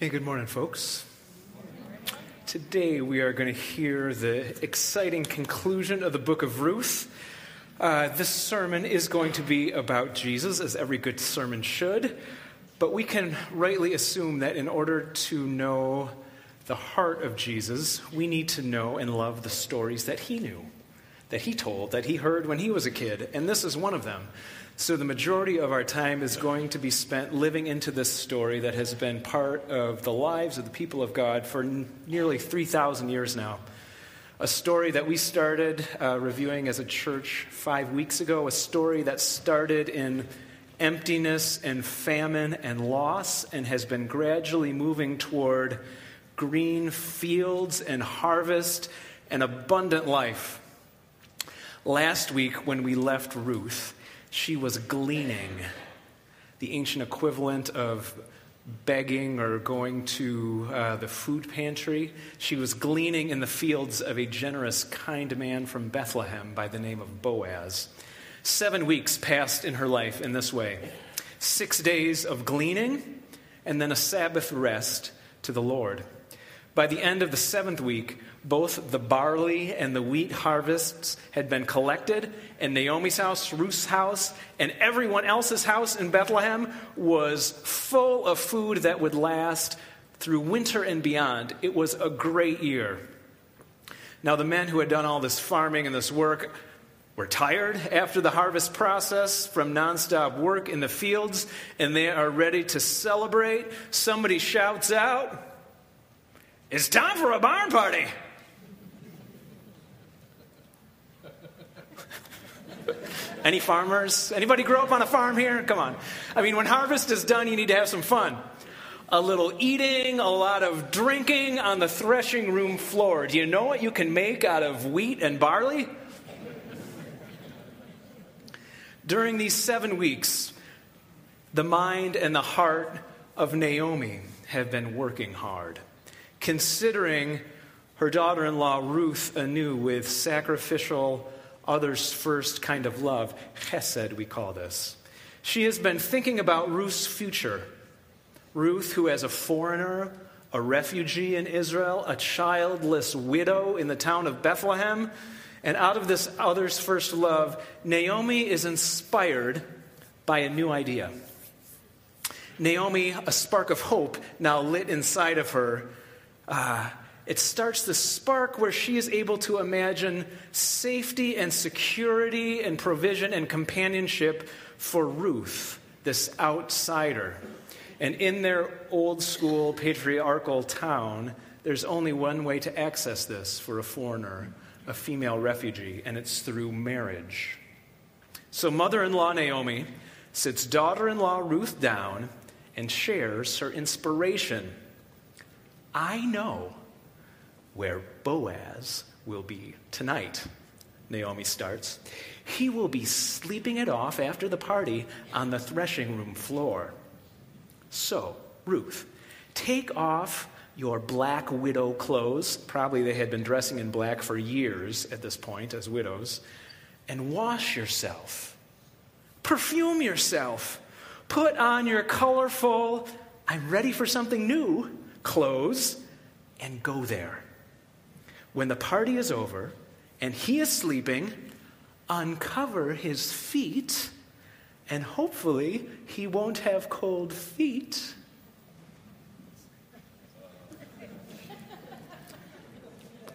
Hey, good morning, folks. Today we are going to hear the exciting conclusion of the book of Ruth. Uh, this sermon is going to be about Jesus, as every good sermon should, but we can rightly assume that in order to know the heart of Jesus, we need to know and love the stories that he knew, that he told, that he heard when he was a kid, and this is one of them. So, the majority of our time is going to be spent living into this story that has been part of the lives of the people of God for n- nearly 3,000 years now. A story that we started uh, reviewing as a church five weeks ago, a story that started in emptiness and famine and loss and has been gradually moving toward green fields and harvest and abundant life. Last week, when we left Ruth, she was gleaning, the ancient equivalent of begging or going to uh, the food pantry. She was gleaning in the fields of a generous, kind man from Bethlehem by the name of Boaz. Seven weeks passed in her life in this way six days of gleaning, and then a Sabbath rest to the Lord. By the end of the seventh week, both the barley and the wheat harvests had been collected, and Naomi's house, Ruth's house, and everyone else's house in Bethlehem was full of food that would last through winter and beyond. It was a great year. Now, the men who had done all this farming and this work were tired after the harvest process from nonstop work in the fields, and they are ready to celebrate. Somebody shouts out, It's time for a barn party! Any farmers? Anybody grow up on a farm here? Come on. I mean, when harvest is done, you need to have some fun. A little eating, a lot of drinking on the threshing room floor. Do you know what you can make out of wheat and barley? During these seven weeks, the mind and the heart of Naomi have been working hard, considering her daughter in law Ruth anew with sacrificial others first kind of love. Chesed, we call this. She has been thinking about Ruth's future. Ruth, who, as a foreigner, a refugee in Israel, a childless widow in the town of Bethlehem, and out of this others first love, Naomi is inspired by a new idea. Naomi, a spark of hope now lit inside of her, uh, it starts the spark where she is able to imagine safety and security and provision and companionship for Ruth, this outsider. And in their old school patriarchal town, there's only one way to access this for a foreigner, a female refugee, and it's through marriage. So, mother in law Naomi sits daughter in law Ruth down and shares her inspiration. I know where Boaz will be tonight. Naomi starts. He will be sleeping it off after the party on the threshing room floor. So, Ruth, take off your black widow clothes. Probably they had been dressing in black for years at this point as widows. And wash yourself. Perfume yourself. Put on your colorful, I'm ready for something new clothes and go there when the party is over and he is sleeping, uncover his feet, and hopefully he won't have cold feet.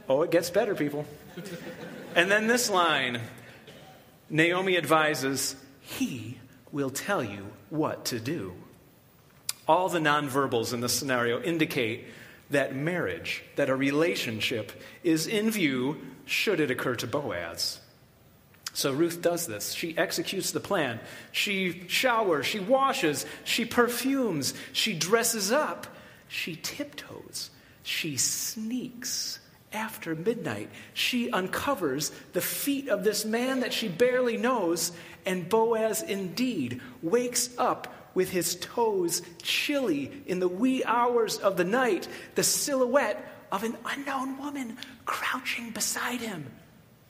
Oh, it gets better, people. And then this line Naomi advises, He will tell you what to do. All the nonverbals in this scenario indicate that marriage, that a relationship is in view should it occur to Boaz. So Ruth does this. She executes the plan. She showers, she washes, she perfumes, she dresses up, she tiptoes, she sneaks. After midnight, she uncovers the feet of this man that she barely knows, and Boaz indeed wakes up with his toes chilly in the wee hours of the night, the silhouette of an unknown woman crouching beside him.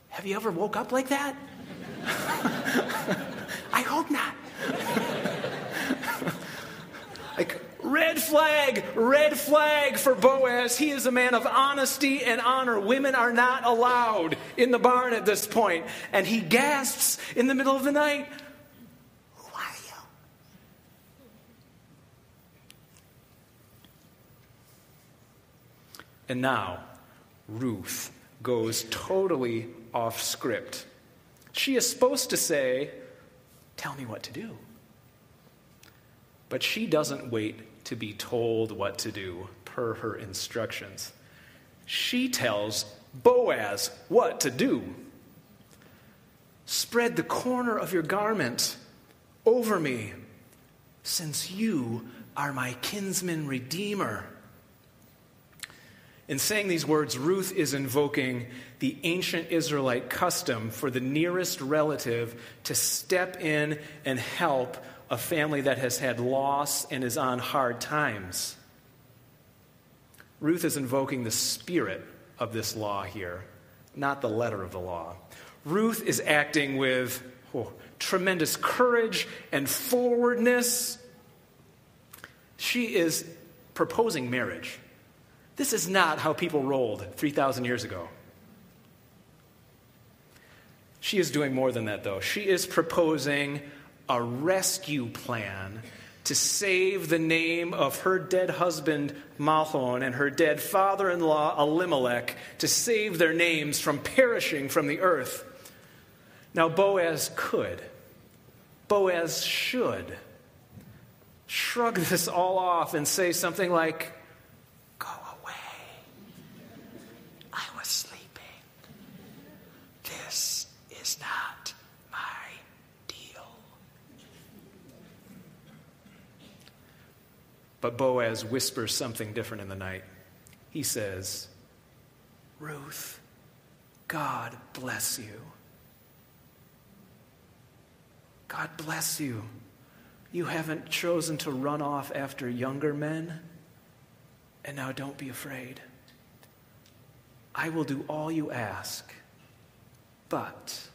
Have you ever woke up like that? I hope not. like, Red flag, red flag for Boaz. He is a man of honesty and honor. Women are not allowed in the barn at this point. And he gasps in the middle of the night Who are you? And now, Ruth goes totally off script. She is supposed to say, Tell me what to do. But she doesn't wait to be told what to do per her instructions. She tells Boaz what to do. Spread the corner of your garment over me, since you are my kinsman redeemer. In saying these words, Ruth is invoking the ancient Israelite custom for the nearest relative to step in and help a family that has had loss and is on hard times. Ruth is invoking the spirit of this law here, not the letter of the law. Ruth is acting with oh, tremendous courage and forwardness. She is proposing marriage. This is not how people rolled 3,000 years ago. She is doing more than that, though. She is proposing a rescue plan to save the name of her dead husband Mahlon and her dead father in law Elimelech, to save their names from perishing from the earth. Now, Boaz could, Boaz should shrug this all off and say something like, But Boaz whispers something different in the night. He says, Ruth, God bless you. God bless you. You haven't chosen to run off after younger men. And now don't be afraid. I will do all you ask. But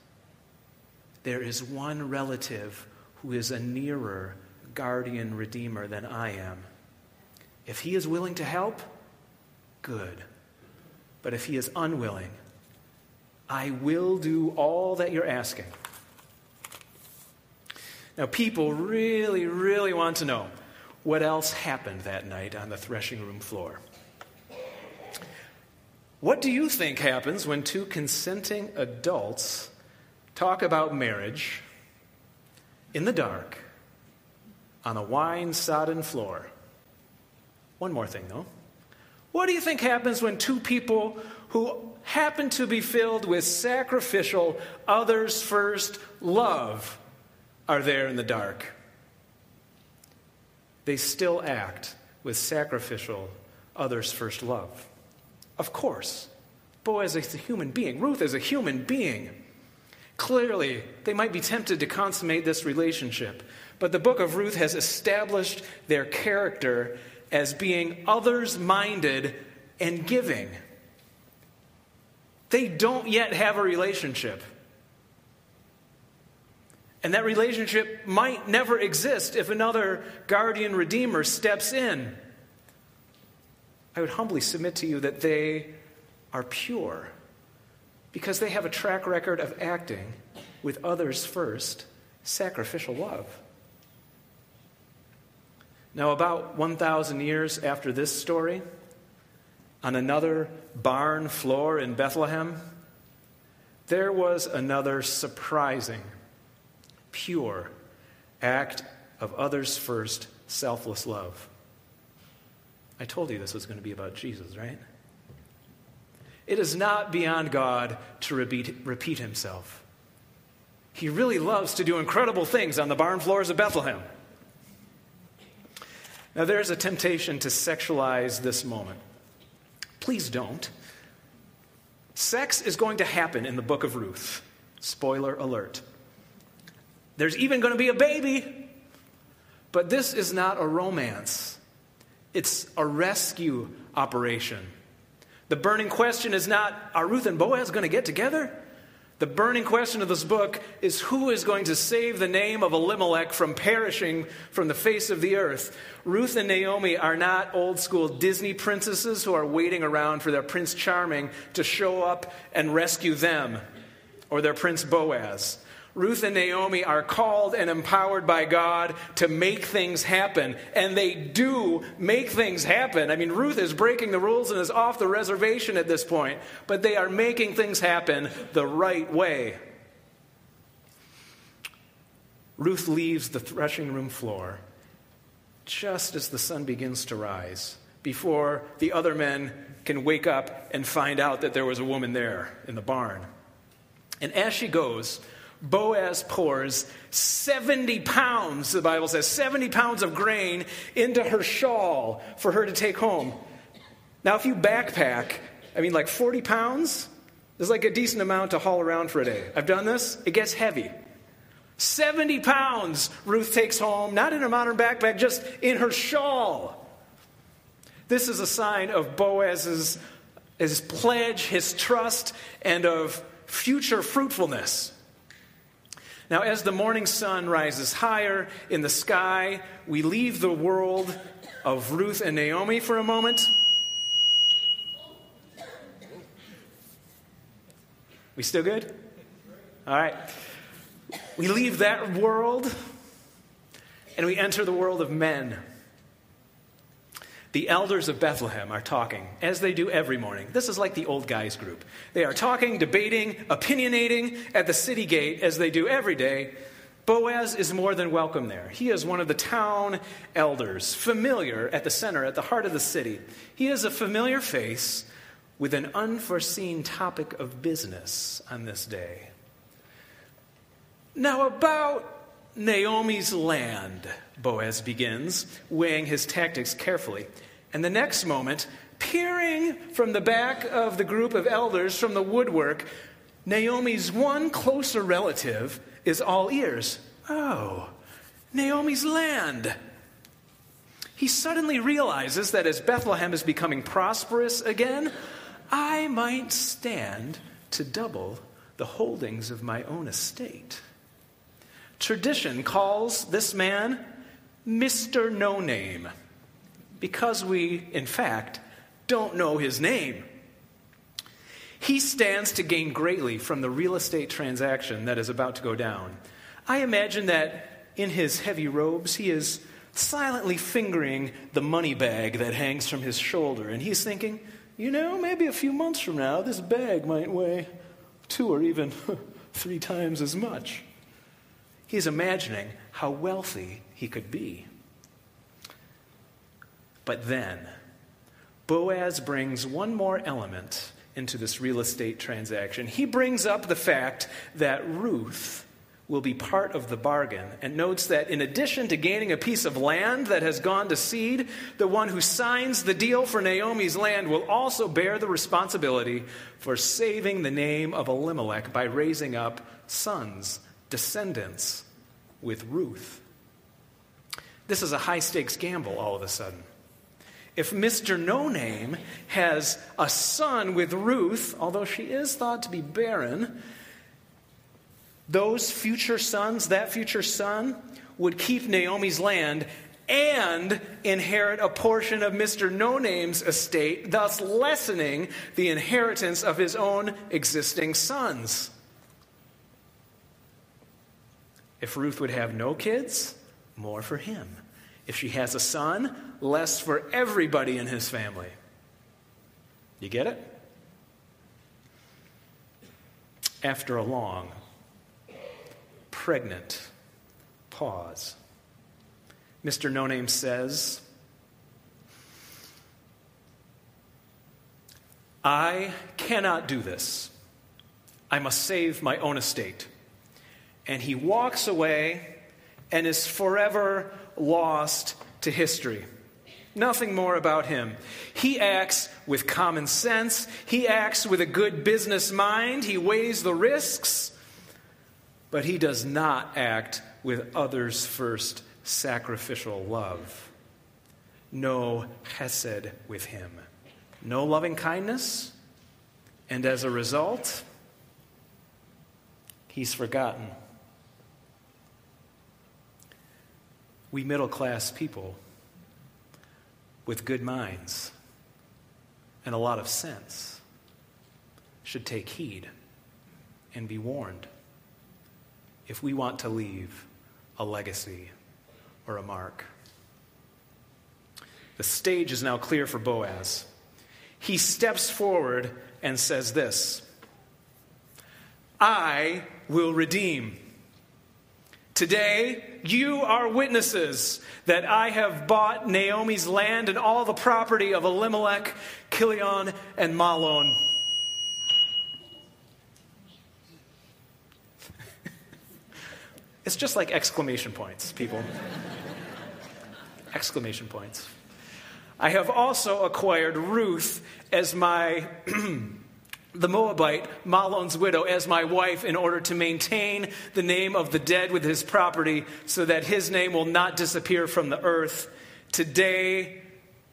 there is one relative who is a nearer guardian redeemer than I am. If he is willing to help, good. But if he is unwilling, I will do all that you're asking. Now, people really, really want to know what else happened that night on the threshing room floor. What do you think happens when two consenting adults talk about marriage in the dark on a wine sodden floor? One more thing, though. What do you think happens when two people who happen to be filled with sacrificial, others first love are there in the dark? They still act with sacrificial, others first love. Of course. Boaz is a human being. Ruth is a human being. Clearly, they might be tempted to consummate this relationship, but the book of Ruth has established their character as being others minded and giving. They don't yet have a relationship. And that relationship might never exist if another guardian redeemer steps in. I would humbly submit to you that they are pure because they have a track record of acting with others first, sacrificial love. Now, about 1,000 years after this story, on another barn floor in Bethlehem, there was another surprising, pure act of others first, selfless love. I told you this was going to be about Jesus, right? It is not beyond God to repeat, repeat himself. He really loves to do incredible things on the barn floors of Bethlehem. Now, there's a temptation to sexualize this moment. Please don't. Sex is going to happen in the book of Ruth. Spoiler alert. There's even going to be a baby. But this is not a romance, it's a rescue operation. The burning question is not are Ruth and Boaz going to get together? The burning question of this book is who is going to save the name of Elimelech from perishing from the face of the earth? Ruth and Naomi are not old school Disney princesses who are waiting around for their Prince Charming to show up and rescue them or their Prince Boaz. Ruth and Naomi are called and empowered by God to make things happen. And they do make things happen. I mean, Ruth is breaking the rules and is off the reservation at this point, but they are making things happen the right way. Ruth leaves the threshing room floor just as the sun begins to rise, before the other men can wake up and find out that there was a woman there in the barn. And as she goes, Boaz pours 70 pounds, the Bible says, 70 pounds of grain into her shawl for her to take home. Now, if you backpack, I mean, like 40 pounds is like a decent amount to haul around for a day. I've done this, it gets heavy. 70 pounds Ruth takes home, not in a modern backpack, just in her shawl. This is a sign of Boaz's his pledge, his trust, and of future fruitfulness. Now, as the morning sun rises higher in the sky, we leave the world of Ruth and Naomi for a moment. We still good? All right. We leave that world and we enter the world of men. The elders of Bethlehem are talking, as they do every morning. This is like the old guys group. They are talking, debating, opinionating at the city gate, as they do every day. Boaz is more than welcome there. He is one of the town elders, familiar at the center, at the heart of the city. He is a familiar face with an unforeseen topic of business on this day. Now, about Naomi's land, Boaz begins, weighing his tactics carefully. And the next moment, peering from the back of the group of elders from the woodwork, Naomi's one closer relative is all ears. Oh, Naomi's land. He suddenly realizes that as Bethlehem is becoming prosperous again, I might stand to double the holdings of my own estate. Tradition calls this man Mr. No Name because we, in fact, don't know his name. He stands to gain greatly from the real estate transaction that is about to go down. I imagine that in his heavy robes, he is silently fingering the money bag that hangs from his shoulder, and he's thinking, you know, maybe a few months from now, this bag might weigh two or even three times as much. He's imagining how wealthy he could be. But then, Boaz brings one more element into this real estate transaction. He brings up the fact that Ruth will be part of the bargain and notes that in addition to gaining a piece of land that has gone to seed, the one who signs the deal for Naomi's land will also bear the responsibility for saving the name of Elimelech by raising up sons descendants with Ruth. This is a high stakes gamble all of a sudden. If Mr. No Name has a son with Ruth, although she is thought to be barren, those future sons, that future son, would keep Naomi's land and inherit a portion of Mr. No Name's estate, thus lessening the inheritance of his own existing sons. If Ruth would have no kids, more for him. If she has a son, less for everybody in his family. You get it? After a long, pregnant pause, Mr. No Name says, I cannot do this. I must save my own estate and he walks away and is forever lost to history. Nothing more about him. He acts with common sense. He acts with a good business mind. He weighs the risks. But he does not act with others first sacrificial love. No chesed with him. No loving kindness. And as a result, he's forgotten. We middle class people with good minds and a lot of sense should take heed and be warned if we want to leave a legacy or a mark. The stage is now clear for Boaz. He steps forward and says this I will redeem. Today, you are witnesses that I have bought Naomi's land and all the property of Elimelech, Kilion, and Mahlon. it's just like exclamation points, people. exclamation points. I have also acquired Ruth as my the Moabite, Mahlon's widow, as my wife in order to maintain the name of the dead with his property so that his name will not disappear from the earth. Today,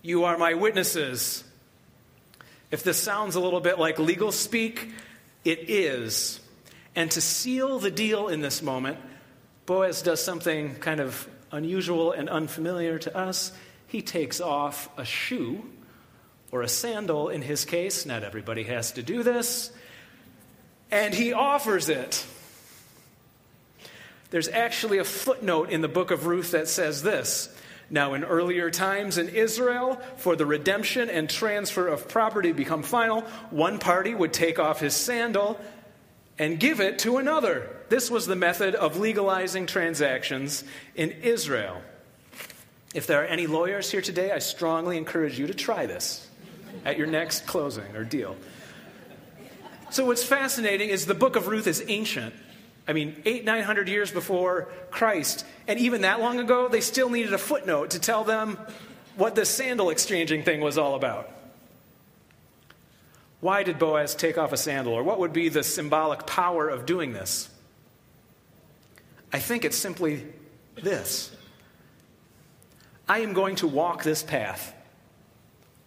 you are my witnesses. If this sounds a little bit like legal speak, it is. And to seal the deal in this moment, Boaz does something kind of unusual and unfamiliar to us. He takes off a shoe or a sandal in his case. Not everybody has to do this. And he offers it. There's actually a footnote in the book of Ruth that says this. Now, in earlier times in Israel, for the redemption and transfer of property become final, one party would take off his sandal and give it to another. This was the method of legalizing transactions in Israel. If there are any lawyers here today, I strongly encourage you to try this at your next closing or deal. So, what's fascinating is the book of Ruth is ancient. I mean, eight, nine hundred years before Christ. And even that long ago, they still needed a footnote to tell them what the sandal exchanging thing was all about. Why did Boaz take off a sandal? Or what would be the symbolic power of doing this? I think it's simply this I am going to walk this path.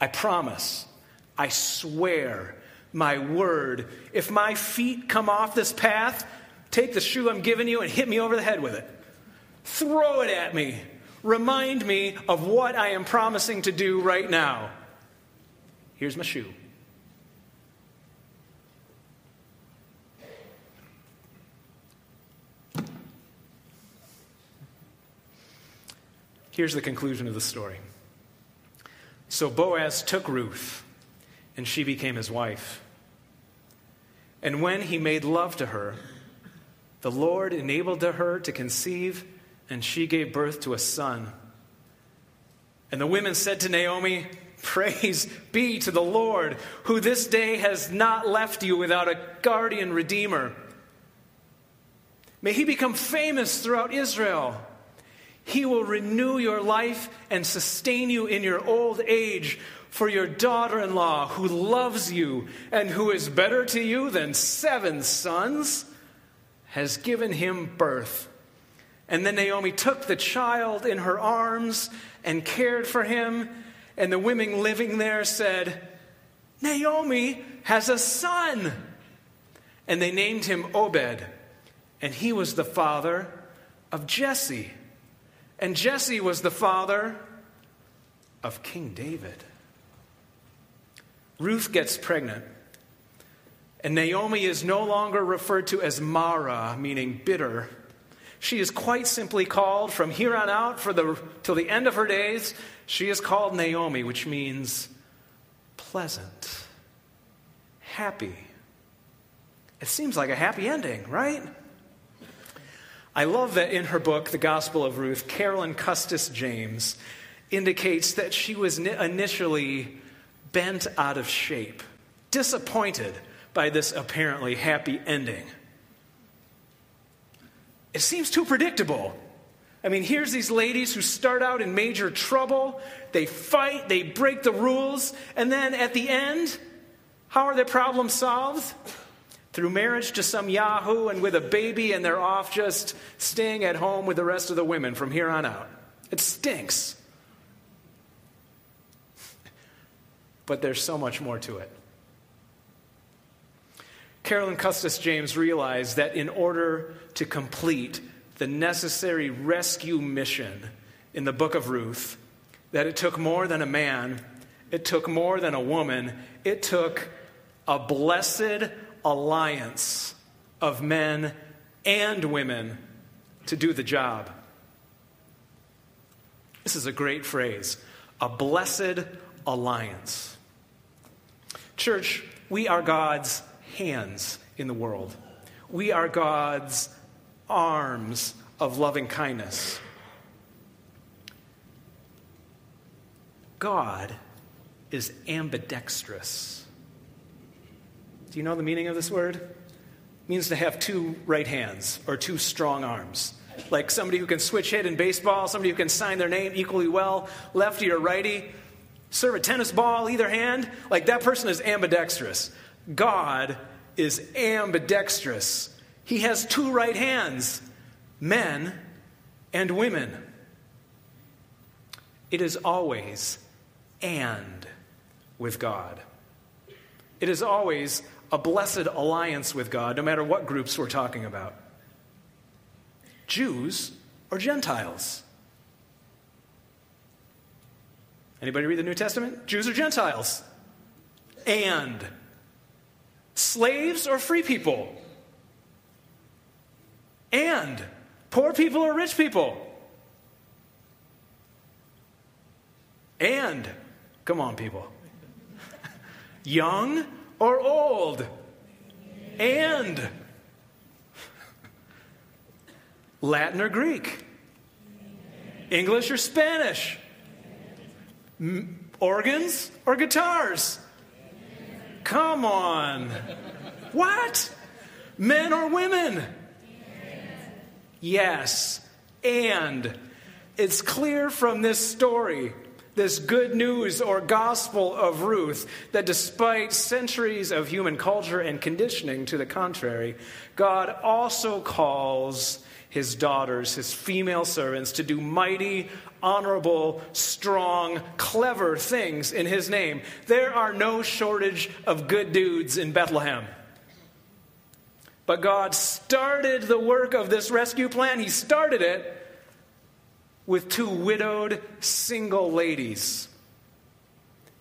I promise. I swear. My word. If my feet come off this path, take the shoe I'm giving you and hit me over the head with it. Throw it at me. Remind me of what I am promising to do right now. Here's my shoe. Here's the conclusion of the story. So Boaz took Ruth, and she became his wife. And when he made love to her, the Lord enabled her to conceive, and she gave birth to a son. And the women said to Naomi, Praise be to the Lord, who this day has not left you without a guardian redeemer. May he become famous throughout Israel. He will renew your life and sustain you in your old age. For your daughter in law, who loves you and who is better to you than seven sons, has given him birth. And then Naomi took the child in her arms and cared for him. And the women living there said, Naomi has a son. And they named him Obed. And he was the father of Jesse. And Jesse was the father of King David. Ruth gets pregnant. And Naomi is no longer referred to as Mara, meaning bitter. She is quite simply called from here on out for the till the end of her days, she is called Naomi, which means pleasant, happy. It seems like a happy ending, right? I love that in her book, The Gospel of Ruth, Carolyn Custis James indicates that she was initially bent out of shape, disappointed by this apparently happy ending. It seems too predictable. I mean, here's these ladies who start out in major trouble, they fight, they break the rules, and then at the end, how are their problems solved? through marriage to some Yahoo and with a baby, and they're off just staying at home with the rest of the women from here on out. It stinks. But there's so much more to it. Carolyn Custis James realized that in order to complete the necessary rescue mission in the book of Ruth, that it took more than a man, it took more than a woman, it took a blessed alliance of men and women to do the job. This is a great phrase a blessed alliance. Church, we are God's hands in the world, we are God's arms of loving kindness. God is ambidextrous. Do you know the meaning of this word? It means to have two right hands or two strong arms. Like somebody who can switch hit in baseball, somebody who can sign their name equally well, lefty or righty, serve a tennis ball either hand. Like that person is ambidextrous. God is ambidextrous. He has two right hands, men and women. It is always and with God. It is always a blessed alliance with God, no matter what groups we're talking about. Jews or Gentiles? Anybody read the New Testament? Jews or Gentiles? And slaves or free people? And poor people or rich people? And come on, people. Young or old? And Latin or Greek? English or Spanish? M- organs or guitars? Come on. What? Men or women? Yes. And it's clear from this story, this good news or gospel of Ruth, that despite centuries of human culture and conditioning to the contrary, God also calls his daughters, his female servants, to do mighty, honorable, strong, clever things in his name. There are no shortage of good dudes in Bethlehem. But God started the work of this rescue plan. He started it with two widowed single ladies.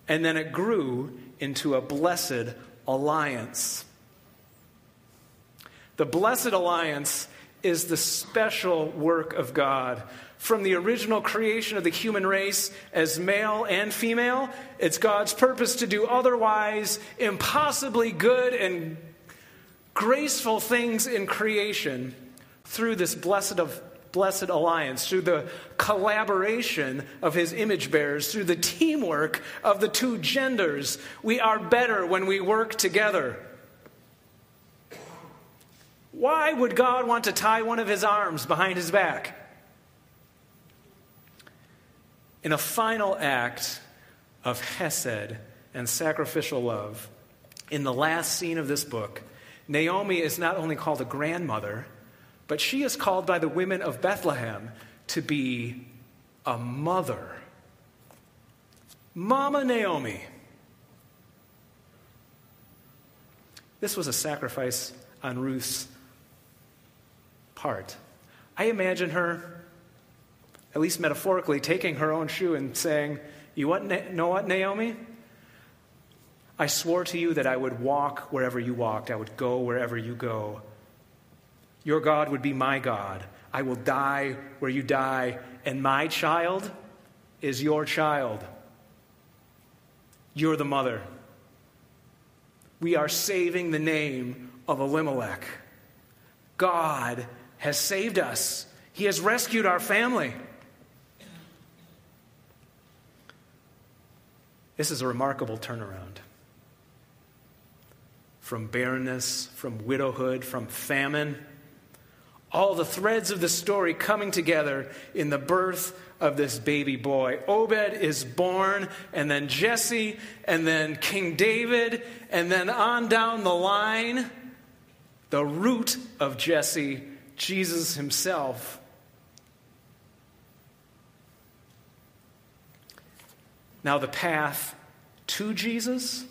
And then it grew into a blessed alliance. The blessed alliance is the special work of God. From the original creation of the human race as male and female, it's God's purpose to do otherwise impossibly good and graceful things in creation through this blessed of blessed alliance, through the collaboration of his image bearers, through the teamwork of the two genders. We are better when we work together. Why would God want to tie one of his arms behind his back? In a final act of hesed and sacrificial love, in the last scene of this book, Naomi is not only called a grandmother, but she is called by the women of Bethlehem to be a mother. Mama Naomi. This was a sacrifice on Ruth's part. I imagine her, at least metaphorically, taking her own shoe and saying, You what, know what, Naomi? I swore to you that I would walk wherever you walked, I would go wherever you go. Your God would be my God. I will die where you die, and my child is your child. You're the mother. We are saving the name of Elimelech. God has saved us, He has rescued our family. This is a remarkable turnaround. From barrenness, from widowhood, from famine, all the threads of the story coming together in the birth of this baby boy. Obed is born, and then Jesse, and then King David, and then on down the line, the root of Jesse Jesus himself. Now, the path to Jesus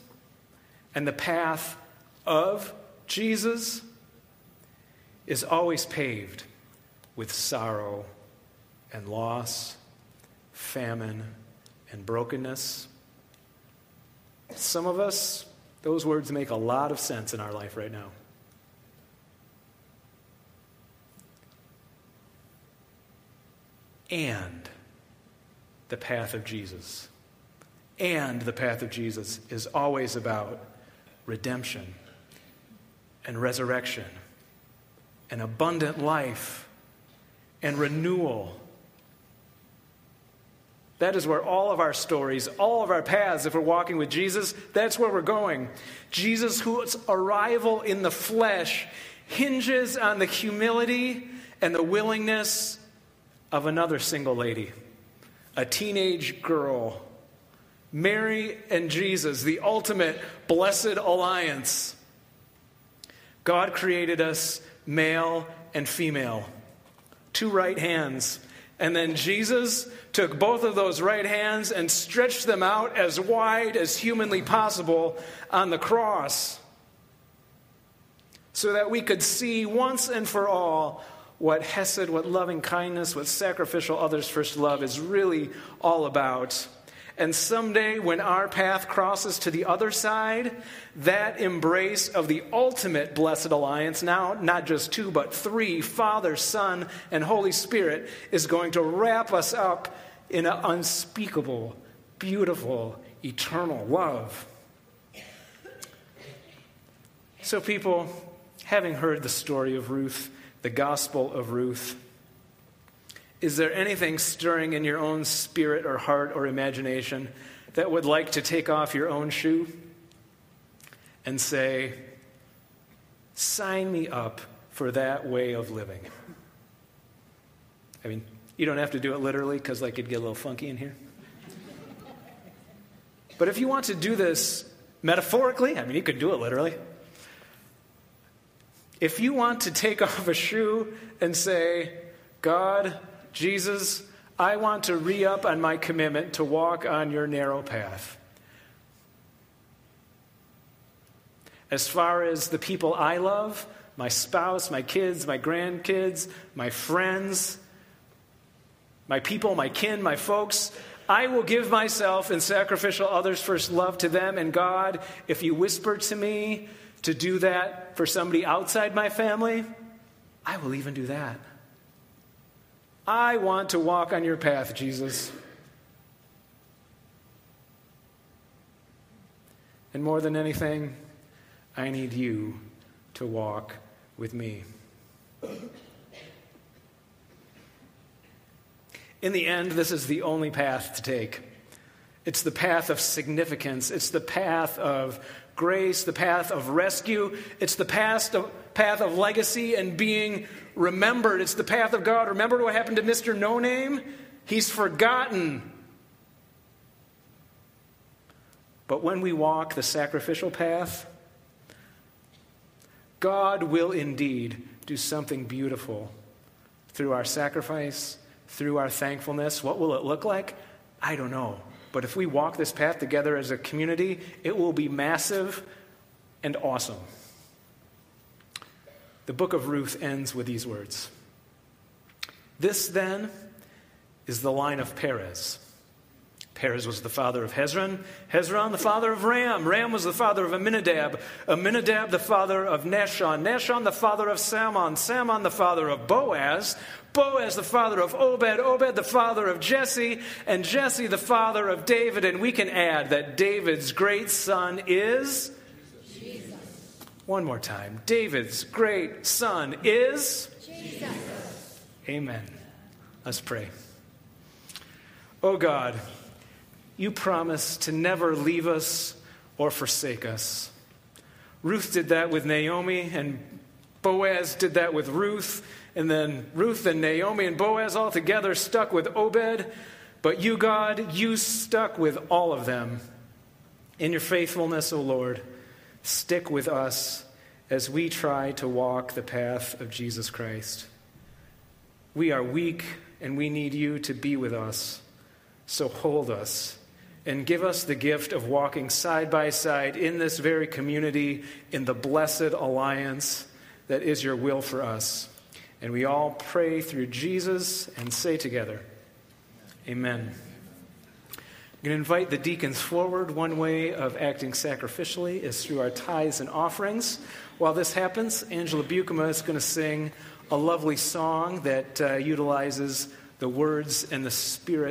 and the path of Jesus, is always paved with sorrow and loss, famine and brokenness. Some of us, those words make a lot of sense in our life right now. And the path of Jesus. And the path of Jesus is always about redemption and resurrection and abundant life and renewal. That is where all of our stories, all of our paths, if we're walking with Jesus, that's where we're going. Jesus, whose arrival in the flesh hinges on the humility and the willingness of another single lady, a teenage girl. Mary and Jesus, the ultimate blessed alliance. God created us male and female, two right hands. And then Jesus took both of those right hands and stretched them out as wide as humanly possible on the cross so that we could see once and for all what Hesed, what loving kindness, what sacrificial others first love is really all about. And someday, when our path crosses to the other side, that embrace of the ultimate blessed alliance, now not just two, but three Father, Son, and Holy Spirit, is going to wrap us up in an unspeakable, beautiful, eternal love. So, people, having heard the story of Ruth, the gospel of Ruth, is there anything stirring in your own spirit or heart or imagination that would like to take off your own shoe and say, Sign me up for that way of living? I mean, you don't have to do it literally because, like, it'd get a little funky in here. But if you want to do this metaphorically, I mean, you could do it literally. If you want to take off a shoe and say, God, Jesus, I want to re up on my commitment to walk on your narrow path. As far as the people I love, my spouse, my kids, my grandkids, my friends, my people, my kin, my folks, I will give myself in sacrificial others first love to them and God. If you whisper to me to do that for somebody outside my family, I will even do that. I want to walk on your path, Jesus. And more than anything, I need you to walk with me. In the end, this is the only path to take. It's the path of significance. It's the path of grace, the path of rescue. It's the path of, path of legacy and being remembered. It's the path of God. Remember what happened to Mr. No Name? He's forgotten. But when we walk the sacrificial path, God will indeed do something beautiful through our sacrifice, through our thankfulness. What will it look like? I don't know. But if we walk this path together as a community, it will be massive and awesome. The book of Ruth ends with these words. This then is the line of Perez. Perez was the father of Hezron, Hezron the father of Ram, Ram was the father of Amminadab, Amminadab the father of Nahshon, Nahshon the father of Salmon, Salmon the father of Boaz, Boaz the father of Obed, Obed the father of Jesse, and Jesse the father of David. And we can add that David's great son is Jesus. one more time. David's great son is Jesus. Amen. Let's pray. Oh God, you promise to never leave us or forsake us. Ruth did that with Naomi, and Boaz did that with Ruth, and then Ruth and Naomi and Boaz all together stuck with Obed. But you, God, you stuck with all of them. In your faithfulness, O Lord, stick with us as we try to walk the path of Jesus Christ. We are weak and we need you to be with us. So hold us and give us the gift of walking side by side in this very community, in the blessed alliance that is your will for us. And we all pray through Jesus and say together, Amen. I'm going to invite the deacons forward. One way of acting sacrificially is through our tithes and offerings. While this happens, Angela Bukema is going to sing a lovely song that uh, utilizes the words and the spirit